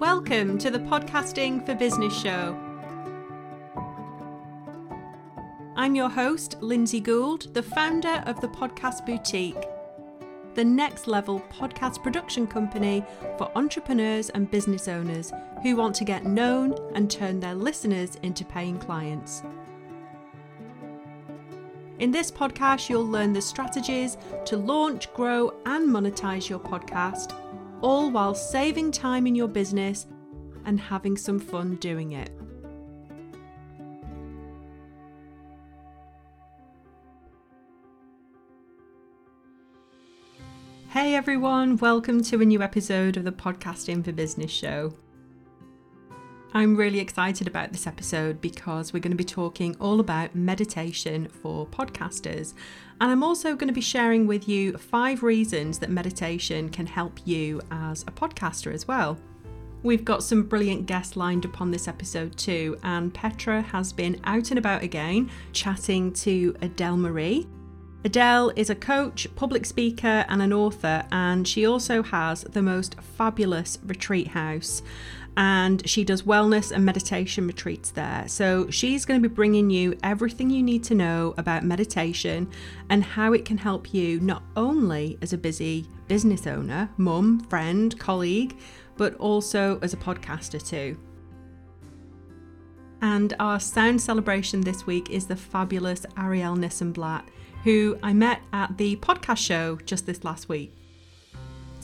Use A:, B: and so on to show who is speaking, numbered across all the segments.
A: Welcome to the Podcasting for Business show. I'm your host, Lindsay Gould, the founder of the Podcast Boutique, the next level podcast production company for entrepreneurs and business owners who want to get known and turn their listeners into paying clients. In this podcast, you'll learn the strategies to launch, grow, and monetize your podcast all while saving time in your business and having some fun doing it. Hey everyone, welcome to a new episode of the Podcasting for Business show. I'm really excited about this episode because we're going to be talking all about meditation for podcasters. And I'm also going to be sharing with you five reasons that meditation can help you as a podcaster as well. We've got some brilliant guests lined up on this episode too, and Petra has been out and about again chatting to Adele Marie. Adele is a coach, public speaker, and an author, and she also has the most fabulous retreat house and she does wellness and meditation retreats there. So she's going to be bringing you everything you need to know about meditation and how it can help you not only as a busy business owner, mum, friend, colleague, but also as a podcaster too. And our sound celebration this week is the fabulous Arielle Nissenblatt, who I met at the podcast show just this last week.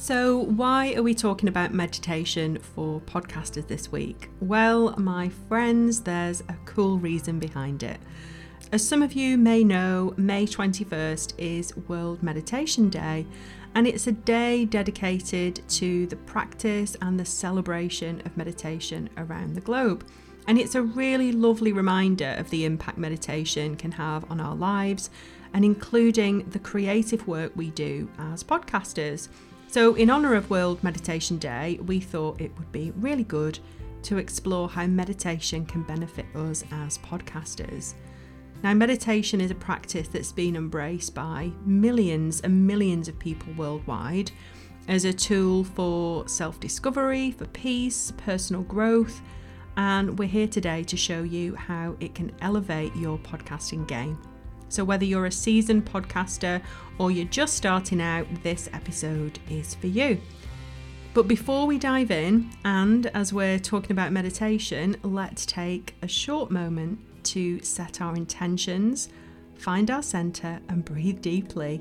A: So, why are we talking about meditation for podcasters this week? Well, my friends, there's a cool reason behind it. As some of you may know, May 21st is World Meditation Day, and it's a day dedicated to the practice and the celebration of meditation around the globe. And it's a really lovely reminder of the impact meditation can have on our lives, and including the creative work we do as podcasters. So, in honour of World Meditation Day, we thought it would be really good to explore how meditation can benefit us as podcasters. Now, meditation is a practice that's been embraced by millions and millions of people worldwide as a tool for self discovery, for peace, personal growth, and we're here today to show you how it can elevate your podcasting game. So, whether you're a seasoned podcaster or you're just starting out, this episode is for you. But before we dive in, and as we're talking about meditation, let's take a short moment to set our intentions, find our center, and breathe deeply.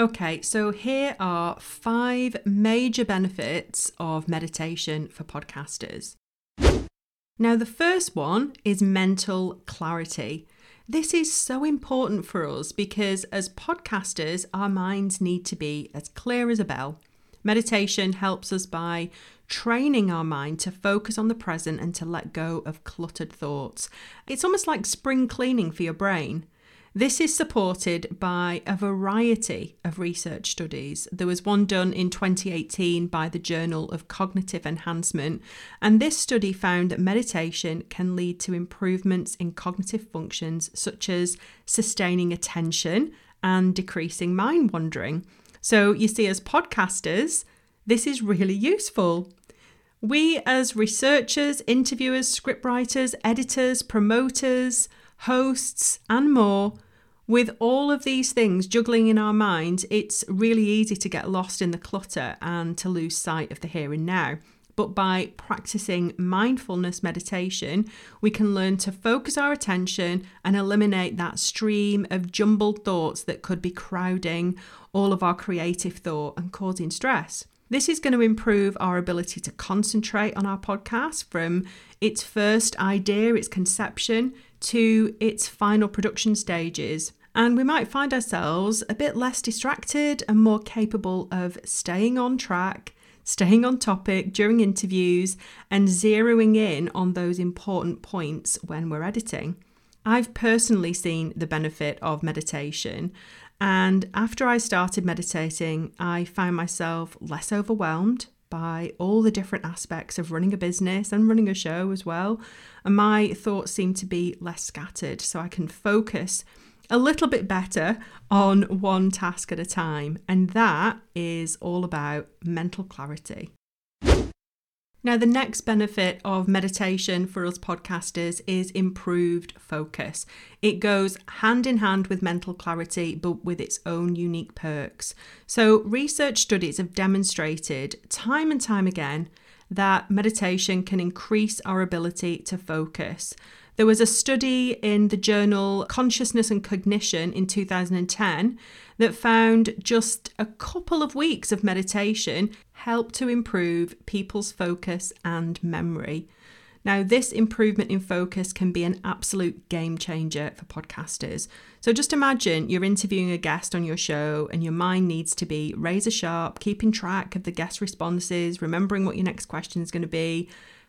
A: Okay, so here are five major benefits of meditation for podcasters. Now, the first one is mental clarity. This is so important for us because as podcasters, our minds need to be as clear as a bell. Meditation helps us by training our mind to focus on the present and to let go of cluttered thoughts. It's almost like spring cleaning for your brain. This is supported by a variety of research studies. There was one done in 2018 by the Journal of Cognitive Enhancement, and this study found that meditation can lead to improvements in cognitive functions such as sustaining attention and decreasing mind wandering. So, you see, as podcasters, this is really useful. We, as researchers, interviewers, scriptwriters, editors, promoters, hosts, and more, with all of these things juggling in our minds, it's really easy to get lost in the clutter and to lose sight of the here and now. But by practicing mindfulness meditation, we can learn to focus our attention and eliminate that stream of jumbled thoughts that could be crowding all of our creative thought and causing stress. This is going to improve our ability to concentrate on our podcast from its first idea, its conception, to its final production stages. And we might find ourselves a bit less distracted and more capable of staying on track, staying on topic during interviews, and zeroing in on those important points when we're editing. I've personally seen the benefit of meditation. And after I started meditating, I found myself less overwhelmed by all the different aspects of running a business and running a show as well. And my thoughts seem to be less scattered, so I can focus a little bit better on one task at a time. And that is all about mental clarity. Now, the next benefit of meditation for us podcasters is improved focus. It goes hand in hand with mental clarity, but with its own unique perks. So, research studies have demonstrated time and time again that meditation can increase our ability to focus. There was a study in the journal Consciousness and Cognition in 2010 that found just a couple of weeks of meditation help to improve people's focus and memory. Now, this improvement in focus can be an absolute game changer for podcasters. So, just imagine you're interviewing a guest on your show and your mind needs to be razor sharp, keeping track of the guest responses, remembering what your next question is going to be,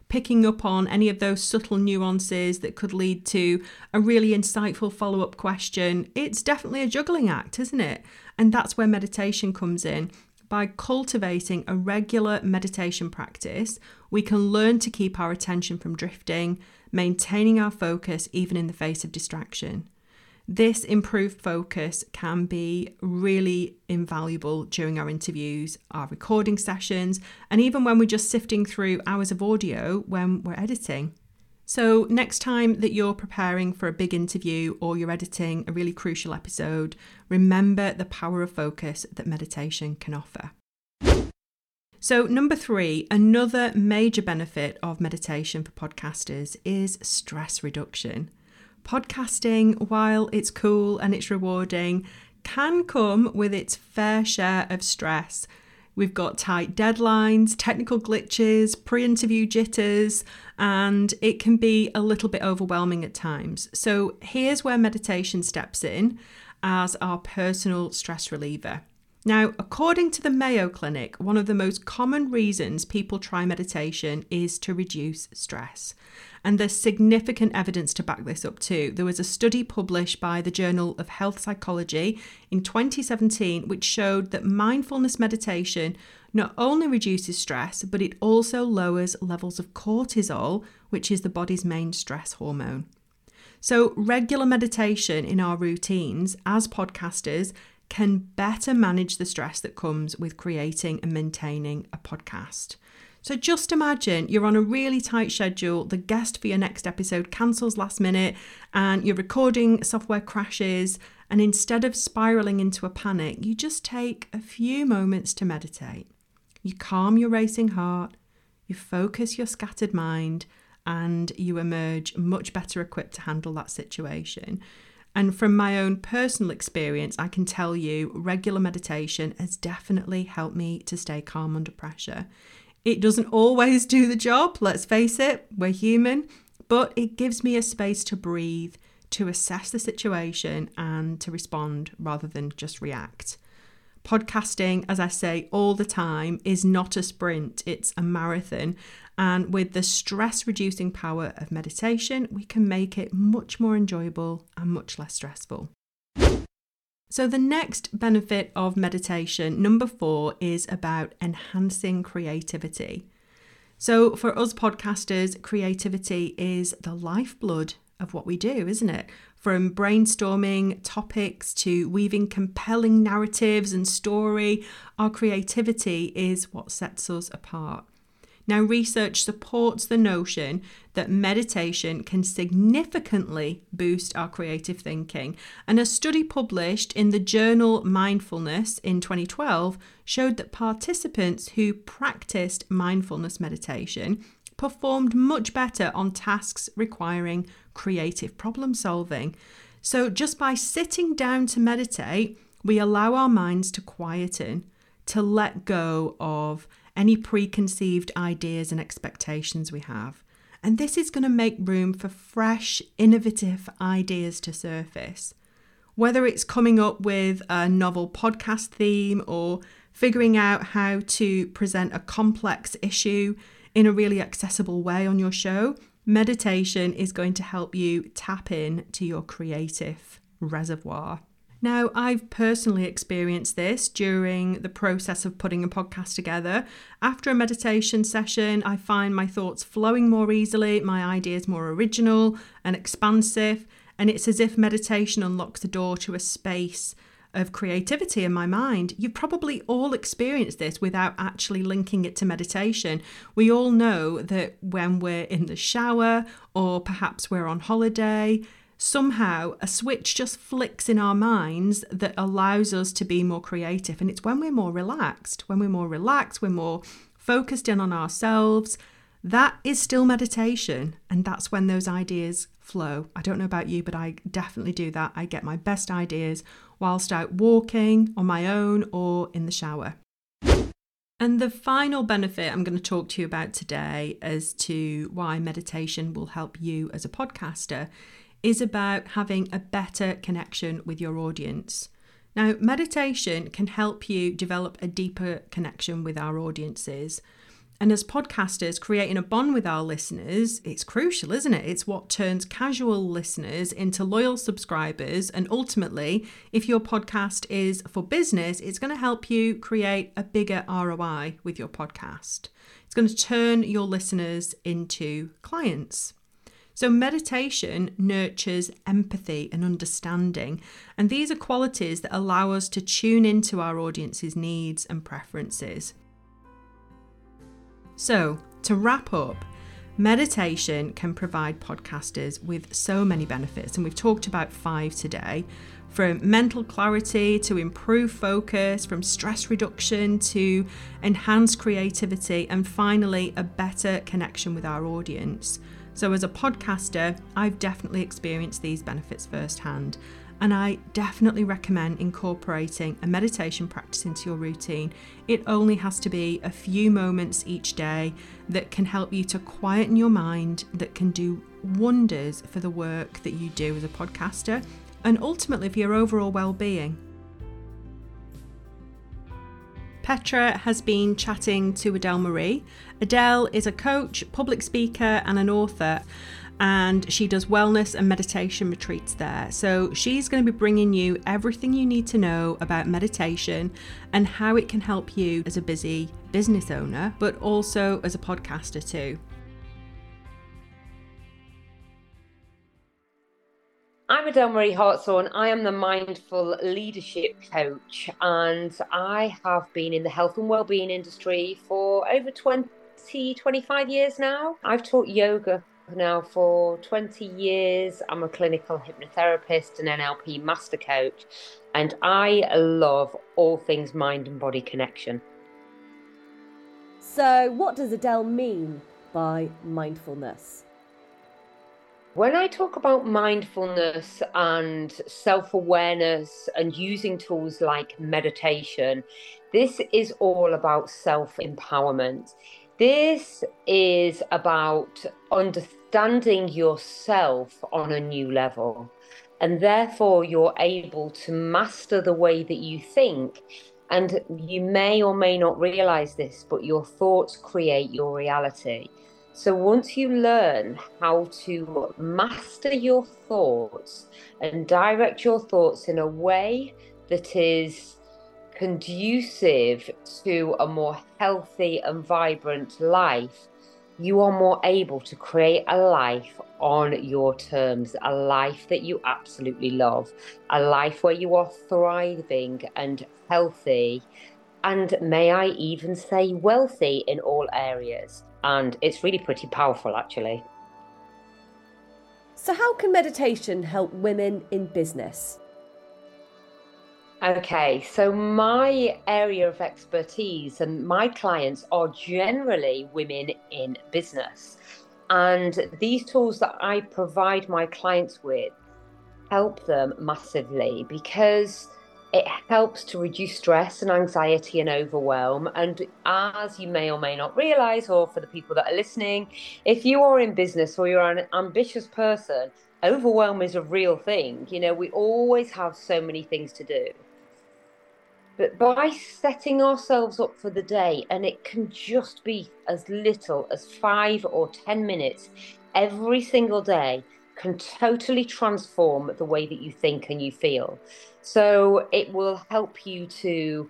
A: picking up on any of those subtle nuances that could lead to a really insightful follow up question, it's definitely a juggling act, isn't it? And that's where meditation comes in. By cultivating a regular meditation practice, we can learn to keep our attention from drifting, maintaining our focus even in the face of distraction. This improved focus can be really invaluable during our interviews, our recording sessions, and even when we're just sifting through hours of audio when we're editing. So, next time that you're preparing for a big interview or you're editing a really crucial episode, remember the power of focus that meditation can offer. So, number three, another major benefit of meditation for podcasters is stress reduction podcasting, while it's cool and it's rewarding, can come with its fair share of stress. We've got tight deadlines, technical glitches, pre interview jitters, and it can be a little bit overwhelming at times. So, here's where meditation steps in as our personal stress reliever. Now, according to the Mayo Clinic, one of the most common reasons people try meditation is to reduce stress. And there's significant evidence to back this up too. There was a study published by the Journal of Health Psychology in 2017 which showed that mindfulness meditation not only reduces stress, but it also lowers levels of cortisol, which is the body's main stress hormone. So, regular meditation in our routines as podcasters can better manage the stress that comes with creating and maintaining a podcast. So just imagine you're on a really tight schedule, the guest for your next episode cancels last minute, and your recording software crashes. And instead of spiraling into a panic, you just take a few moments to meditate. You calm your racing heart, you focus your scattered mind, and you emerge much better equipped to handle that situation. And from my own personal experience, I can tell you regular meditation has definitely helped me to stay calm under pressure. It doesn't always do the job, let's face it, we're human, but it gives me a space to breathe, to assess the situation, and to respond rather than just react. Podcasting, as I say all the time, is not a sprint, it's a marathon. And with the stress reducing power of meditation, we can make it much more enjoyable and much less stressful. So, the next benefit of meditation, number four, is about enhancing creativity. So, for us podcasters, creativity is the lifeblood of what we do, isn't it? From brainstorming topics to weaving compelling narratives and story, our creativity is what sets us apart. Now, research supports the notion that meditation can significantly boost our creative thinking. And a study published in the journal Mindfulness in 2012 showed that participants who practiced mindfulness meditation performed much better on tasks requiring creative problem solving. So, just by sitting down to meditate, we allow our minds to quieten to let go of any preconceived ideas and expectations we have. And this is going to make room for fresh, innovative ideas to surface. Whether it's coming up with a novel podcast theme or figuring out how to present a complex issue in a really accessible way on your show, meditation is going to help you tap in to your creative reservoir. Now, I've personally experienced this during the process of putting a podcast together. After a meditation session, I find my thoughts flowing more easily, my ideas more original and expansive, and it's as if meditation unlocks the door to a space of creativity in my mind. You've probably all experienced this without actually linking it to meditation. We all know that when we're in the shower or perhaps we're on holiday, somehow a switch just flicks in our minds that allows us to be more creative. And it's when we're more relaxed, when we're more relaxed, we're more focused in on ourselves. That is still meditation. And that's when those ideas flow. I don't know about you, but I definitely do that. I get my best ideas whilst out walking on my own or in the shower. And the final benefit I'm going to talk to you about today as to why meditation will help you as a podcaster is about having a better connection with your audience. Now, meditation can help you develop a deeper connection with our audiences. And as podcasters, creating a bond with our listeners, it's crucial, isn't it? It's what turns casual listeners into loyal subscribers. And ultimately, if your podcast is for business, it's going to help you create a bigger ROI with your podcast. It's going to turn your listeners into clients. So, meditation nurtures empathy and understanding, and these are qualities that allow us to tune into our audience's needs and preferences. So, to wrap up, meditation can provide podcasters with so many benefits, and we've talked about five today from mental clarity to improve focus, from stress reduction to enhance creativity, and finally, a better connection with our audience. So, as a podcaster, I've definitely experienced these benefits firsthand, and I definitely recommend incorporating a meditation practice into your routine. It only has to be a few moments each day that can help you to quieten your mind, that can do wonders for the work that you do as a podcaster, and ultimately for your overall well being. Petra has been chatting to Adele Marie. Adele is a coach, public speaker, and an author, and she does wellness and meditation retreats there. So she's going to be bringing you everything you need to know about meditation and how it can help you as a busy business owner, but also as a podcaster too.
B: I'm Adele Marie Hartshorn. I am the Mindful Leadership Coach, and I have been in the health and well-being industry for over 20, 25 years now. I've taught yoga now for 20 years. I'm a clinical hypnotherapist and NLP master coach, and I love all things mind and body connection.
C: So, what does Adele mean by mindfulness?
B: When I talk about mindfulness and self awareness and using tools like meditation, this is all about self empowerment. This is about understanding yourself on a new level. And therefore, you're able to master the way that you think. And you may or may not realize this, but your thoughts create your reality. So once you learn how to master your thoughts and direct your thoughts in a way that is conducive to a more healthy and vibrant life, you are more able to create a life on your terms, a life that you absolutely love, a life where you are thriving and healthy, and may I even say wealthy in all areas and it's really pretty powerful actually.
C: So, how can meditation help women in business?
B: Okay, so my area of expertise and my clients are generally women in business. And these tools that I provide my clients with help them massively because It helps to reduce stress and anxiety and overwhelm. And as you may or may not realize, or for the people that are listening, if you are in business or you're an ambitious person, overwhelm is a real thing. You know, we always have so many things to do. But by setting ourselves up for the day, and it can just be as little as five or 10 minutes every single day, can totally transform the way that you think and you feel. So it will help you to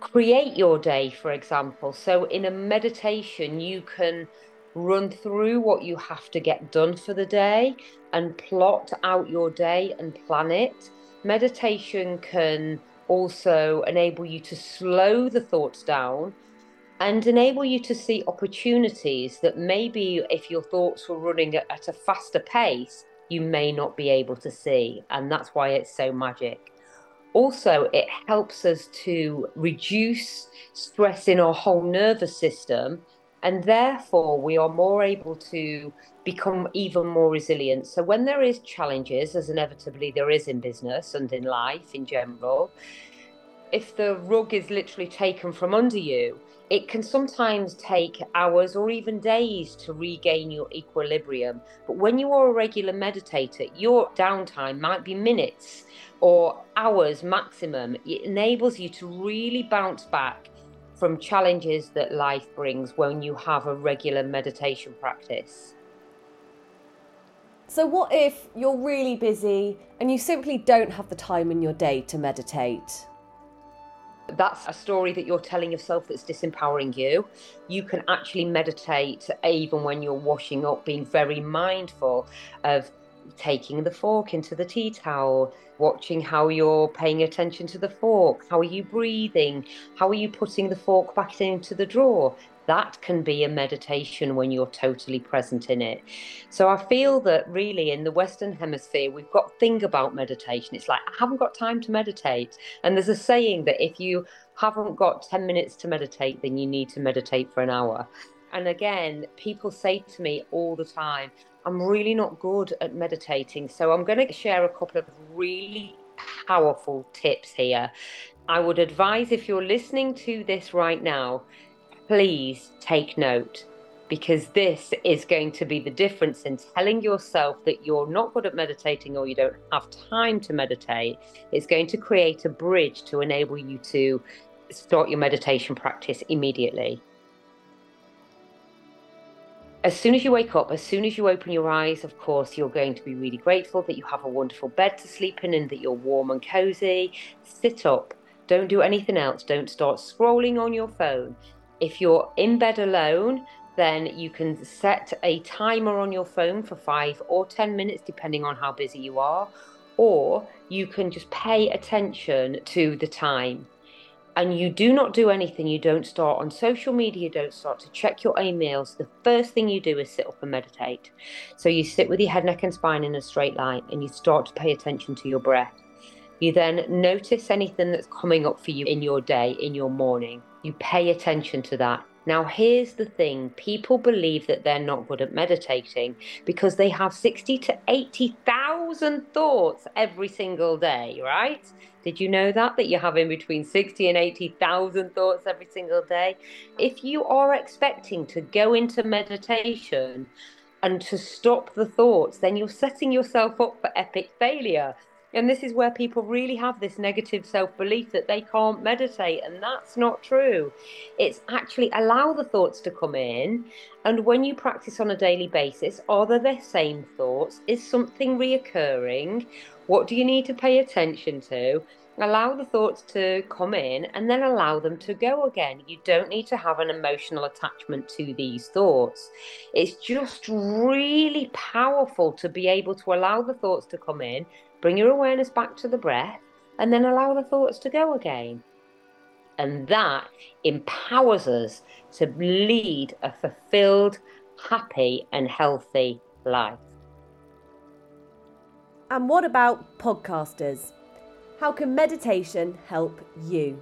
B: create your day, for example. So in a meditation, you can run through what you have to get done for the day and plot out your day and plan it. Meditation can also enable you to slow the thoughts down and enable you to see opportunities that maybe if your thoughts were running at, a faster pace, you may not be able to see. And that's why it's so magic. Also, it helps us to reduce stress in our whole nervous system. And therefore, we are more able to become even more resilient. So, when there is challenges, as inevitably there is in business and in life in general, if the rug is literally taken from under you, it can sometimes take hours or even days to regain your equilibrium. But when you are a regular meditator, your downtime might be minutes or hours maximum. It enables you to really bounce back from challenges that life brings when you have a regular meditation practice.
C: So, what if you're really busy and you simply don't have the time in your day to meditate?
B: That's a story that you're telling yourself that's disempowering you. You can actually meditate even when you're washing up, being very mindful of taking the fork into the tea towel, watching how you're paying attention to the fork, how are you breathing, how are you putting the fork back into the drawer, that can be a meditation when you're totally present in it. So I feel that really in the Western Hemisphere, we've got think about meditation. It's like, I haven't got time to meditate. And there's a saying that if you haven't got 10 minutes to meditate, then you need to meditate for an hour. And again, people say to me all the time, I'm really not good at meditating. So I'm going to share a couple of really powerful tips here. I would advise if you're listening to this right now, please take note because this is going to be the difference in telling yourself that you're not good at meditating or you don't have time to meditate. It's going to create a bridge to enable you to start your meditation practice immediately. As soon as you wake up, as soon as you open your eyes, of course, you're going to be really grateful that you have a wonderful bed to sleep in and that you're warm and cozy. Sit up. Don't do anything else. Don't start scrolling on your phone. If you're in bed alone, then you can set a timer on your phone for five or 10 minutes, depending on how busy you are, or you can just pay attention to the time. And you do not do anything, you don't start on social media, you don't start to check your emails. The first thing you do is sit up and meditate. So you sit with your head, neck, and spine in a straight line and you start to pay attention to your breath. You then notice anything that's coming up for you in your day, in your morning. You pay attention to that. Now, here's the thing people believe that they're not good at meditating because they have 60 to 80,000 thoughts every single day, right? Did you know that? That you're having between 60 and 80,000 thoughts every single day? If you are expecting to go into meditation and to stop the thoughts, then you're setting yourself up for epic failure and this is where people really have this negative self belief that they can't meditate. And that's not true. It's actually allow the thoughts to come in. And when you practice on a daily basis, are they the same thoughts? Is something reoccurring? What do you need to pay attention to? Allow the thoughts to come in and then allow them to go again. You don't need to have an emotional attachment to these thoughts. It's just really powerful to be able to allow the thoughts to come in Bring your awareness back to the breath and then allow the thoughts to go again. And that empowers us to lead a fulfilled, happy, and healthy life.
C: And what about podcasters? How can meditation help you?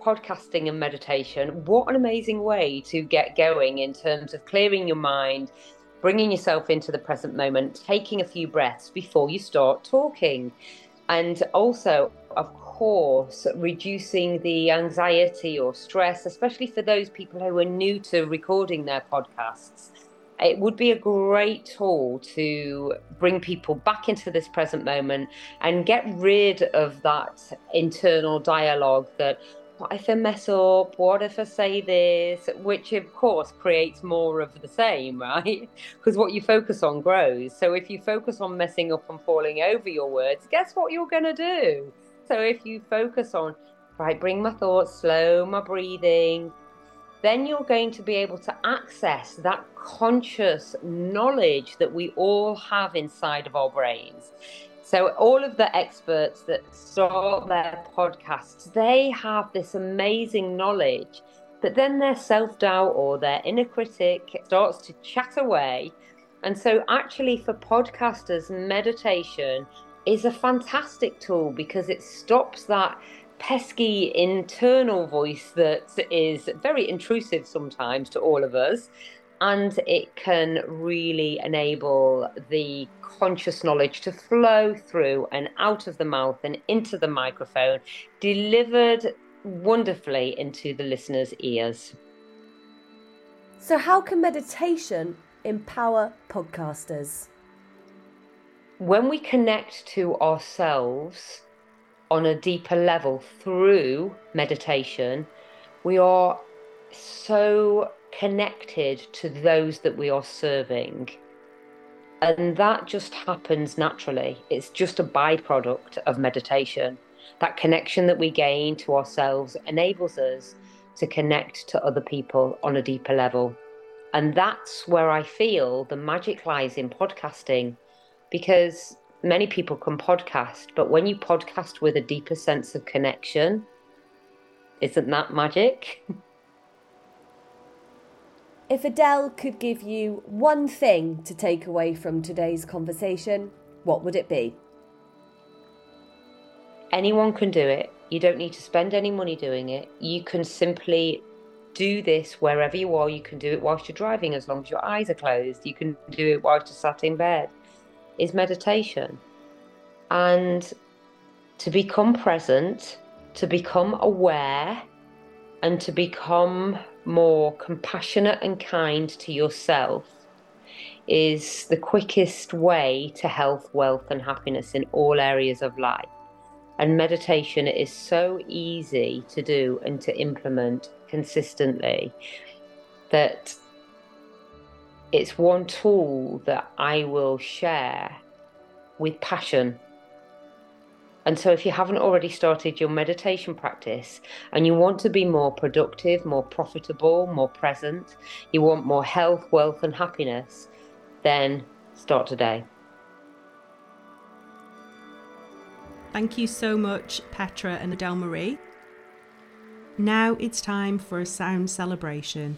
B: Podcasting and meditation, what an amazing way to get going in terms of clearing your mind, bringing yourself into the present moment, taking a few breaths before you start talking. And also, of course, reducing the anxiety or stress, especially for those people who are new to recording their podcasts. It would be a great tool to bring people back into this present moment and get rid of that internal dialogue that what if I mess up? What if I say this? Which, of course, creates more of the same, right? Because what you focus on grows. So if you focus on messing up and falling over your words, guess what you're going to do? So if you focus on, right, bring my thoughts, slow my breathing, then you're going to be able to access that conscious knowledge that we all have inside of our brains. So, all of the experts that start their podcasts, they have this amazing knowledge, but then their self doubt or their inner critic starts to chat away. And so, actually, for podcasters, meditation is a fantastic tool because it stops that pesky internal voice that is very intrusive sometimes to all of us and it can really enable the conscious knowledge to flow through and out of the mouth and into the microphone, delivered wonderfully into the listener's ears.
C: So, how can meditation empower podcasters?
B: When we connect to ourselves on a deeper level through meditation, we are so connected to those that we are serving. And that just happens naturally. It's just a byproduct of meditation. That connection that we gain to ourselves enables us to connect to other people on a deeper level. And that's where I feel the magic lies in podcasting because many people can podcast, but when you podcast with a deeper sense of connection, isn't that magic?
C: If Adele could give you one thing to take away from today's conversation, what would it be?
B: Anyone can do it. You don't need to spend any money doing it. You can simply do this wherever you are. You can do it whilst you're driving, as long as your eyes are closed. You can do it whilst you're sat in bed. Is meditation. And to become present, to become aware, and to become more compassionate and kind to yourself is the quickest way to health, wealth, and happiness in all areas of life. And meditation is so easy to do and to implement consistently that it's one tool that I will share with passion and so, if you haven't already started your meditation practice and you want to be more productive, more profitable, more present, you want more health, wealth, and happiness, then start today.
A: Thank you so much, Petra and Adele Marie. Now it's time for a sound celebration.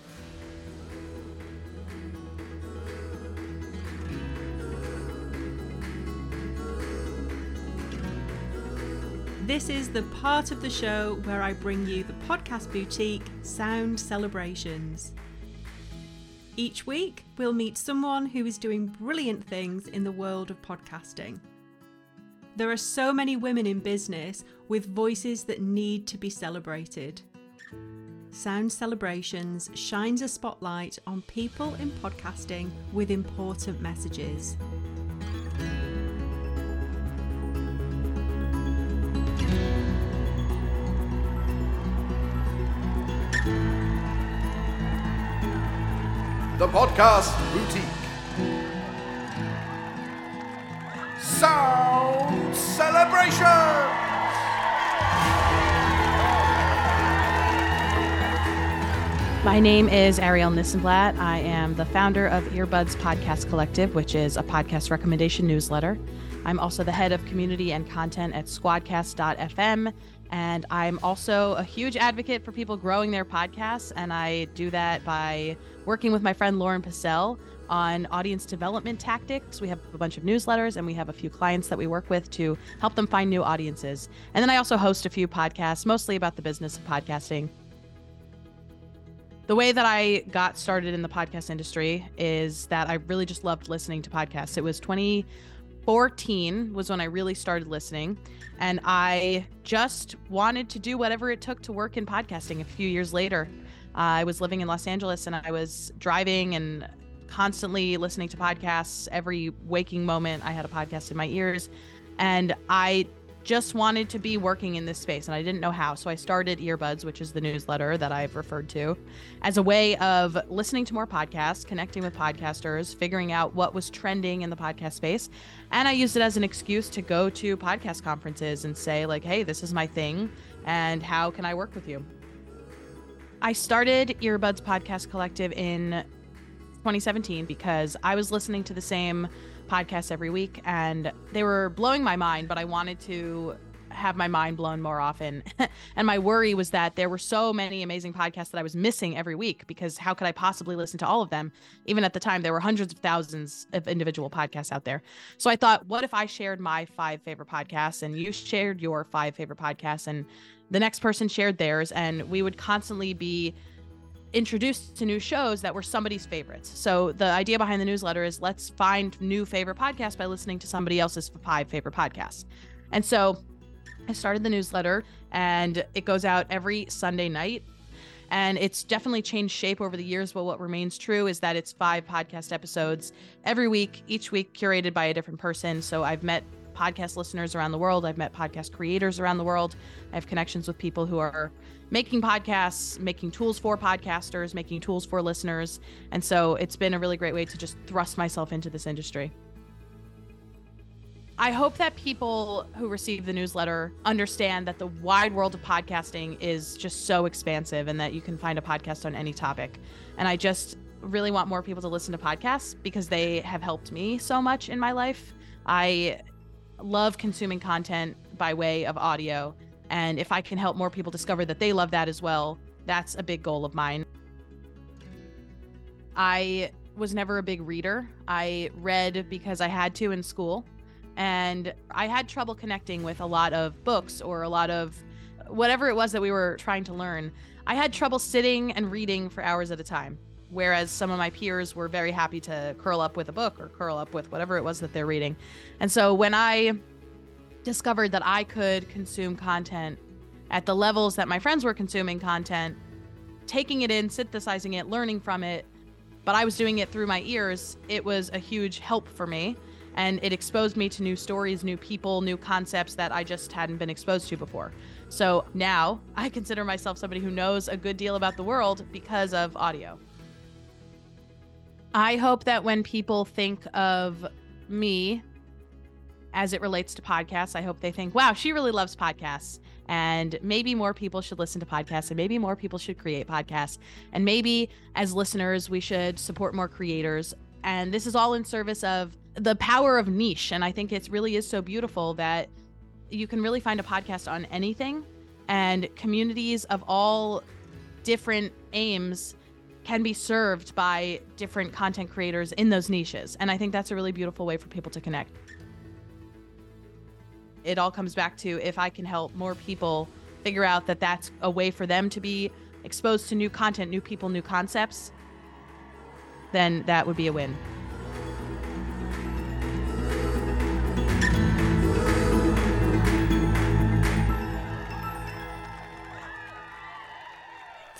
A: This is the part of the show where I bring you the podcast boutique Sound Celebrations. Each week, we'll meet someone who is doing brilliant things in the world of podcasting. There are so many women in business with voices that need to be celebrated. Sound Celebrations shines a spotlight on people in podcasting with important messages.
D: Podcast Boutique. Sound Celebration!
E: My name is Arielle Nissenblatt. I am the founder of Earbuds Podcast Collective, which is a podcast recommendation newsletter. I'm also the head of community and content at squadcast.fm and I'm also a huge advocate for people growing their podcasts. And I do that by working with my friend Lauren Passell on audience development tactics. We have a bunch of newsletters and we have a few clients that we work with to help them find new audiences. And then I also host a few podcasts, mostly about the business of podcasting. The way that I got started in the podcast industry is that I really just loved listening to podcasts. It was 20 14 was when I really started listening. And I just wanted to do whatever it took to work in podcasting a few years later. Uh, I was living in Los Angeles and I was driving and constantly listening to podcasts. Every waking moment, I had a podcast in my ears. And I just wanted to be working in this space and I didn't know how. So I started Earbuds, which is the newsletter that I've referred to, as a way of listening to more podcasts, connecting with podcasters, figuring out what was trending in the podcast space. And I used it as an excuse to go to podcast conferences and say, like, hey, this is my thing. And how can I work with you? I started Earbuds Podcast Collective in 2017 because I was listening to the same podcasts every week and they were blowing my mind, but I wanted to have my mind blown more often. and my worry was that there were so many amazing podcasts that I was missing every week because how could I possibly listen to all of them? Even at the time, there were hundreds of thousands of individual podcasts out there. So I thought, what if I shared my five favorite podcasts and you shared your five favorite podcasts and the next person shared theirs and we would constantly be introduced to new shows that were somebody's favorites. So the idea behind the newsletter is let's find new favorite podcasts by listening to somebody else's five favorite podcasts. And so I started the newsletter and it goes out every Sunday night. And it's definitely changed shape over the years, but what remains true is that it's five podcast episodes every week, each week curated by a different person. So I've met podcast listeners around the world. I've met podcast creators around the world. I have connections with people who are making podcasts, making tools for podcasters, making tools for listeners. And so it's been a really great way to just thrust myself into this industry. I hope that people who receive the newsletter understand that the wide world of podcasting is just so expansive and that you can find a podcast on any topic. And I just really want more people to listen to podcasts because they have helped me so much in my life. I love consuming content by way of audio and if I can help more people discover that they love that as well, that's a big goal of mine. I was never a big reader. I read because I had to in school. And I had trouble connecting with a lot of books or a lot of whatever it was that we were trying to learn. I had trouble sitting and reading for hours at a time. Whereas some of my peers were very happy to curl up with a book or curl up with whatever it was that they're reading. And so when I discovered that I could consume content at the levels that my friends were consuming content, taking it in, synthesizing it, learning from it, but I was doing it through my ears, it was a huge help for me. And it exposed me to new stories, new people, new concepts that I just hadn't been exposed to before. So now I consider myself somebody who knows a good deal about the world because of audio. I hope that when people think of me as it relates to podcasts. I hope they think, wow, she really loves podcasts. And maybe more people should listen to podcasts and maybe more people should create podcasts. And maybe as listeners, we should support more creators. And this is all in service of the power of niche. And I think it really is so beautiful that you can really find a podcast on anything and communities of all different aims can be served by different content creators in those niches. And I think that's a really beautiful way for people to connect it all comes back to if I can help more people figure out that that's a way for them to be exposed to new content, new people, new concepts, then that would be a win.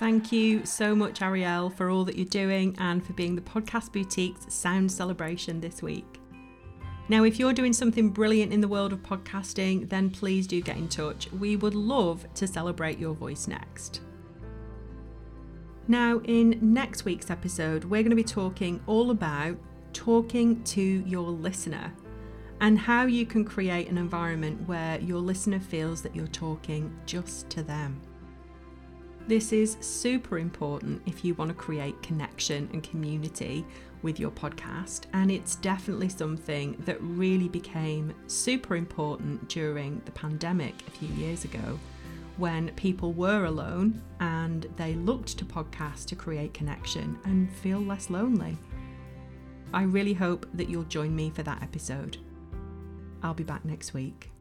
A: Thank you so much, Arielle, for all that you're doing and for being the Podcast Boutique's sound celebration this week. Now, if you're doing something brilliant in the world of podcasting, then please do get in touch. We would love to celebrate your voice next. Now, in next week's episode, we're going to be talking all about talking to your listener and how you can create an environment where your listener feels that you're talking just to them. This is super important if you want to create connection and community with your podcast, and it's definitely something that really became super important during the pandemic a few years ago when people were alone and they looked to podcasts to create connection and feel less lonely. I really hope that you'll join me for that episode. I'll be back next week.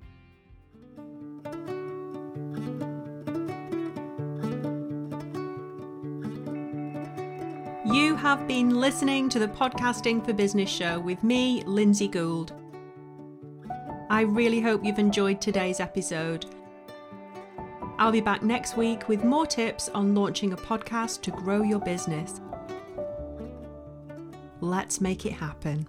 A: Have been listening to the Podcasting for Business show with me, Lindsay Gould. I really hope you've enjoyed today's episode. I'll be back next week with more tips on launching a podcast to grow your business. Let's make it happen.